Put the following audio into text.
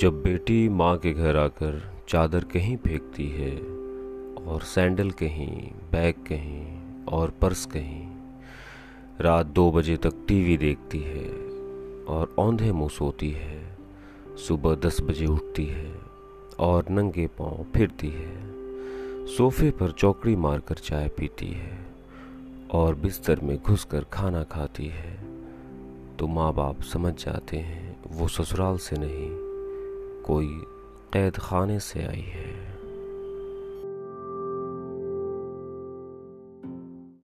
जब बेटी माँ के घर आकर चादर कहीं फेंकती है और सैंडल कहीं, बैग कहीं और पर्स कहीं, रात दो बजे तक टीवी देखती है और औंधे मुँह सोती है, सुबह दस बजे उठती है और नंगे पाँव फिरती है, सोफे पर चौकड़ी मारकर चाय पीती है और बिस्तर में घुसकर खाना खाती है तो माँ बाप समझ जाते हैं वो ससुराल से नहीं कोई कैद खाने से आई है।